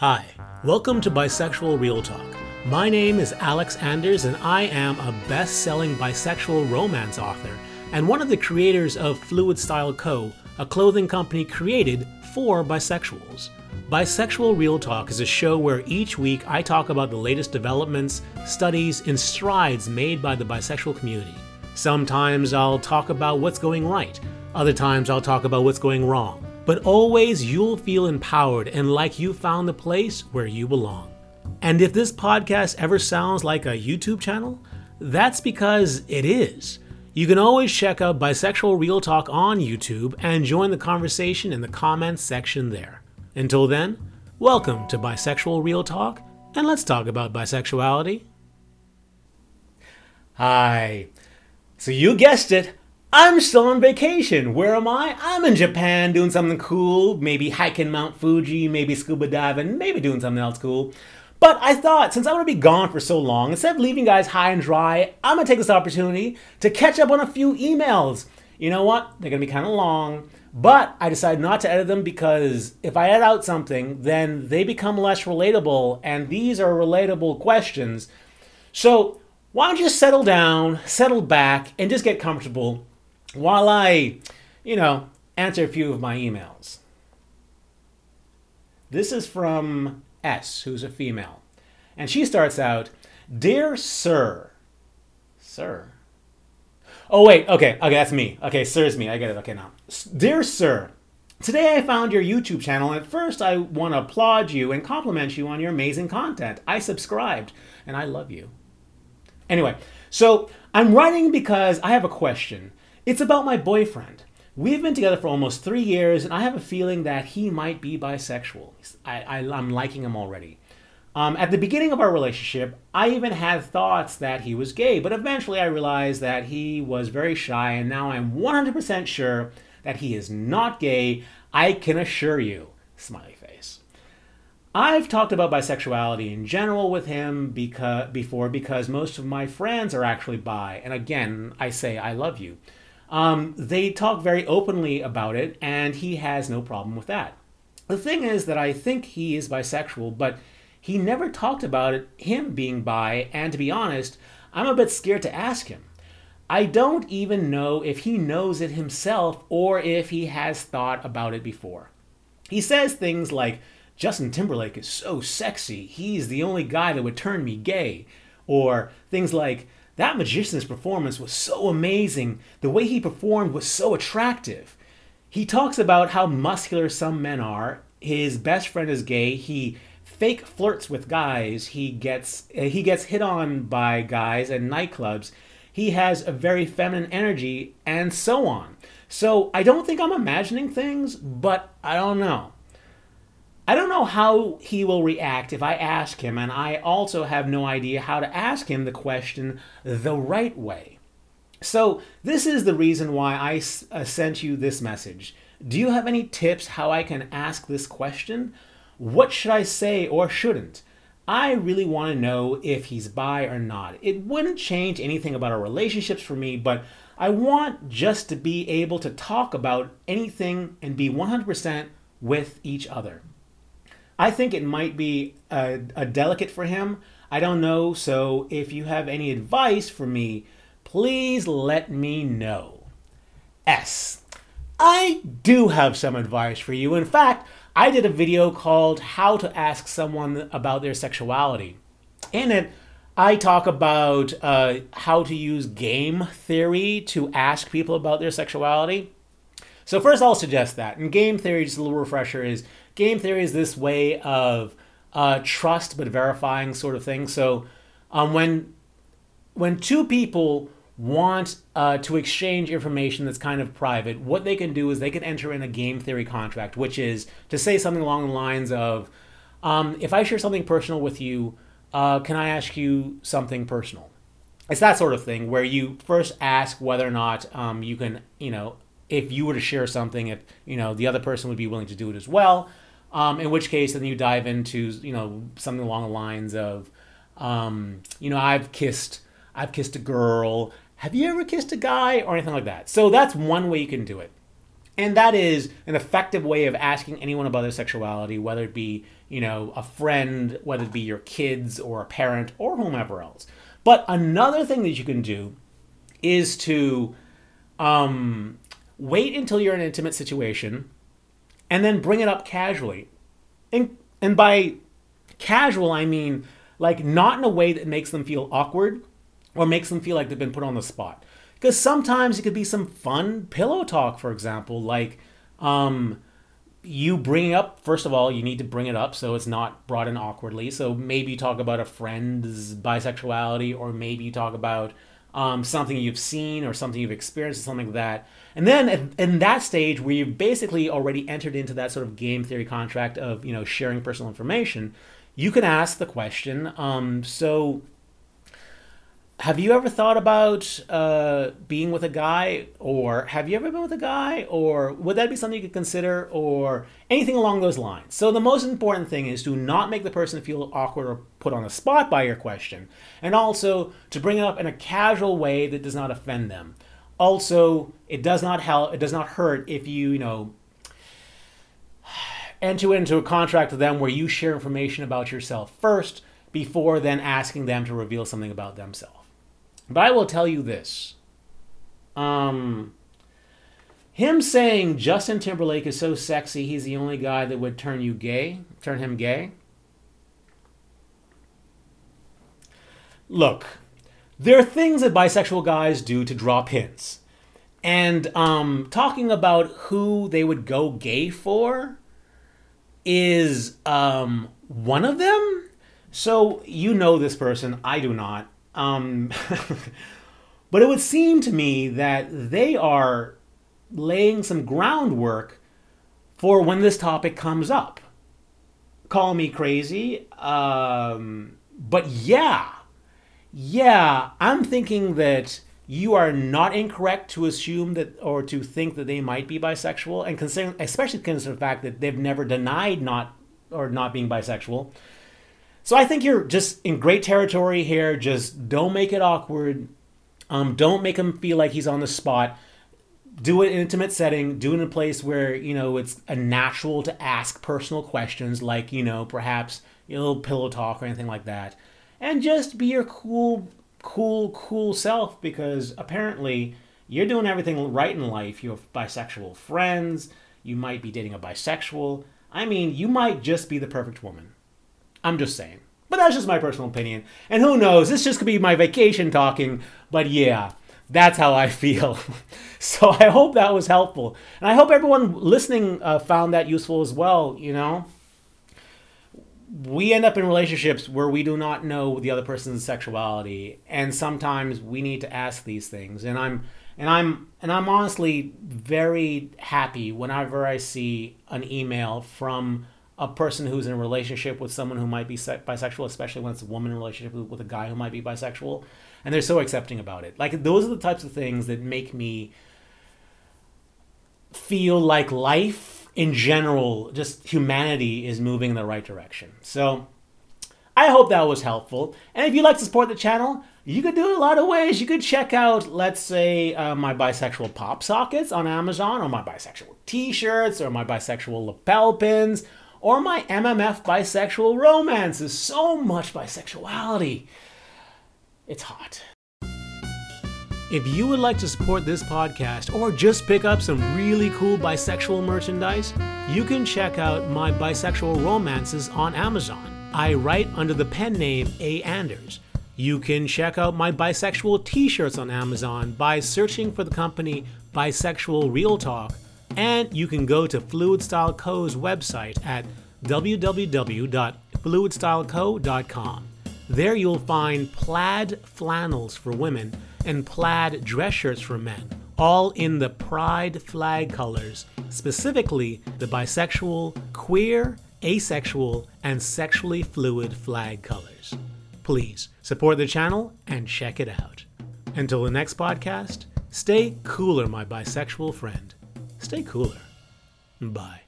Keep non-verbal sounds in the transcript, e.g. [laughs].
Hi, welcome to Bisexual Real Talk. My name is Alex Anders, and I am a best selling bisexual romance author and one of the creators of Fluid Style Co., a clothing company created for bisexuals. Bisexual Real Talk is a show where each week I talk about the latest developments, studies, and strides made by the bisexual community. Sometimes I'll talk about what's going right, other times I'll talk about what's going wrong. But always you'll feel empowered and like you found the place where you belong. And if this podcast ever sounds like a YouTube channel, that's because it is. You can always check out Bisexual Real Talk on YouTube and join the conversation in the comments section there. Until then, welcome to Bisexual Real Talk, and let's talk about bisexuality. Hi. So you guessed it. I'm still on vacation. Where am I? I'm in Japan doing something cool, maybe hiking Mount Fuji, maybe scuba diving, maybe doing something else cool. But I thought, since I'm gonna be gone for so long, instead of leaving guys high and dry, I'm gonna take this opportunity to catch up on a few emails. You know what? They're gonna be kind of long, but I decided not to edit them because if I edit out something, then they become less relatable, and these are relatable questions. So why don't you settle down, settle back, and just get comfortable while I, you know, answer a few of my emails. This is from S, who's a female. And she starts out Dear Sir. Sir. Oh, wait, okay, okay, that's me. Okay, sir's me. I get it. Okay, now. Dear Sir, Today I found your YouTube channel, and at first I want to applaud you and compliment you on your amazing content. I subscribed, and I love you. Anyway, so I'm writing because I have a question. It's about my boyfriend. We've been together for almost three years, and I have a feeling that he might be bisexual. I, I, am liking him already. Um, at the beginning of our relationship, I even had thoughts that he was gay, but eventually I realized that he was very shy, and now I'm 100% sure that he is not gay. I can assure you. Smiley face. I've talked about bisexuality in general with him because, before because most of my friends are actually bi, and again, I say I love you. Um, they talk very openly about it, and he has no problem with that. The thing is that I think he is bisexual, but he never talked about it, him being bi, and to be honest, I'm a bit scared to ask him. I don't even know if he knows it himself or if he has thought about it before. He says things like, Justin Timberlake is so sexy, he's the only guy that would turn me gay. Or things like, that magician's performance was so amazing. The way he performed was so attractive. He talks about how muscular some men are. His best friend is gay. He fake flirts with guys. He gets uh, he gets hit on by guys in nightclubs. He has a very feminine energy and so on. So I don't think I'm imagining things, but I don't know. I don't know how he will react if I ask him, and I also have no idea how to ask him the question the right way. So, this is the reason why I uh, sent you this message. Do you have any tips how I can ask this question? What should I say or shouldn't? I really want to know if he's bi or not. It wouldn't change anything about our relationships for me, but I want just to be able to talk about anything and be 100% with each other. I think it might be a, a delicate for him. I don't know. So if you have any advice for me, please let me know. S. I do have some advice for you. In fact, I did a video called How to Ask Someone About Their Sexuality. In it, I talk about uh, how to use game theory to ask people about their sexuality. So, first, I'll suggest that. And game theory, just a little refresher, is game theory is this way of uh, trust but verifying sort of thing. So um, when when two people want uh, to exchange information that's kind of private, what they can do is they can enter in a game theory contract, which is to say something along the lines of, um, if I share something personal with you, uh, can I ask you something personal? It's that sort of thing where you first ask whether or not um, you can, you know, if you were to share something, if you know the other person would be willing to do it as well. Um, in which case, then you dive into you know something along the lines of, um, you know, I've kissed, I've kissed a girl. Have you ever kissed a guy or anything like that? So that's one way you can do it. And that is an effective way of asking anyone about their sexuality, whether it be, you know, a friend, whether it be your kids or a parent or whomever else. But another thing that you can do is to um, wait until you're in an intimate situation and then bring it up casually. And, and by casual, I mean like not in a way that makes them feel awkward or makes them feel like they've been put on the spot. Because sometimes it could be some fun pillow talk, for example, like um, you bring up, first of all, you need to bring it up so it's not brought in awkwardly. So maybe talk about a friend's bisexuality, or maybe you talk about um, something you've seen or something you've experienced, something like that. And then in that stage where you've basically already entered into that sort of game theory contract of, you know, sharing personal information, you can ask the question, um, so have you ever thought about uh, being with a guy or have you ever been with a guy or would that be something you could consider or anything along those lines? So the most important thing is to not make the person feel awkward or put on the spot by your question and also to bring it up in a casual way that does not offend them. Also it does not help it does not hurt if you you know enter into a contract with them where you share information about yourself first before then asking them to reveal something about themselves but I will tell you this. Um, him saying Justin Timberlake is so sexy, he's the only guy that would turn you gay, turn him gay. Look, there are things that bisexual guys do to drop hints. And um, talking about who they would go gay for is um, one of them. So you know this person, I do not. Um, [laughs] but it would seem to me that they are laying some groundwork for when this topic comes up. Call me crazy, um, but yeah, yeah, I'm thinking that you are not incorrect to assume that or to think that they might be bisexual, and considering, especially considering the fact that they've never denied not or not being bisexual. So I think you're just in great territory here. Just don't make it awkward. Um, don't make him feel like he's on the spot. Do it in an intimate setting. Do it in a place where you know it's a natural to ask personal questions, like you know perhaps a little pillow talk or anything like that, and just be your cool, cool, cool self. Because apparently you're doing everything right in life. You have bisexual friends. You might be dating a bisexual. I mean, you might just be the perfect woman. I'm just saying. But that's just my personal opinion. And who knows? This just could be my vacation talking. But yeah, that's how I [laughs] feel. so I hope that was helpful. And I hope everyone listening uh, found that useful as well. You know, we end up in relationships where we do not know the other person's sexuality. And sometimes we need to ask these things. And I'm. And I'm and I'm honestly very happy whenever I see an email from a person who's in a relationship with someone who might be bisexual, especially when it's a woman in a relationship with a guy who might be bisexual, and they're so accepting about it. Like those are the types of things that make me feel like life in general, just humanity is moving in the right direction. So I hope that was helpful. And if you'd like to support the channel, you could do it a lot of ways. You could check out, let's say, uh, my bisexual pop sockets on Amazon, or my bisexual t shirts, or my bisexual lapel pins, or my MMF bisexual romance is so much bisexuality. It's hot. If you would like to support this podcast or just pick up some really cool bisexual merchandise, you can check out my bisexual romances on Amazon. I write under the pen name A. Anders. You can check out my bisexual t shirts on Amazon by searching for the company Bisexual Real Talk and you can go to Fluid Style Co.'s website at www.fluidstyleco.com. There you'll find plaid flannels for women and plaid dress shirts for men, all in the pride flag colors, specifically the bisexual, queer, asexual, and sexually fluid flag colors. Please support the channel and check it out. Until the next podcast, stay cooler, my bisexual friend. Stay cooler. Bye.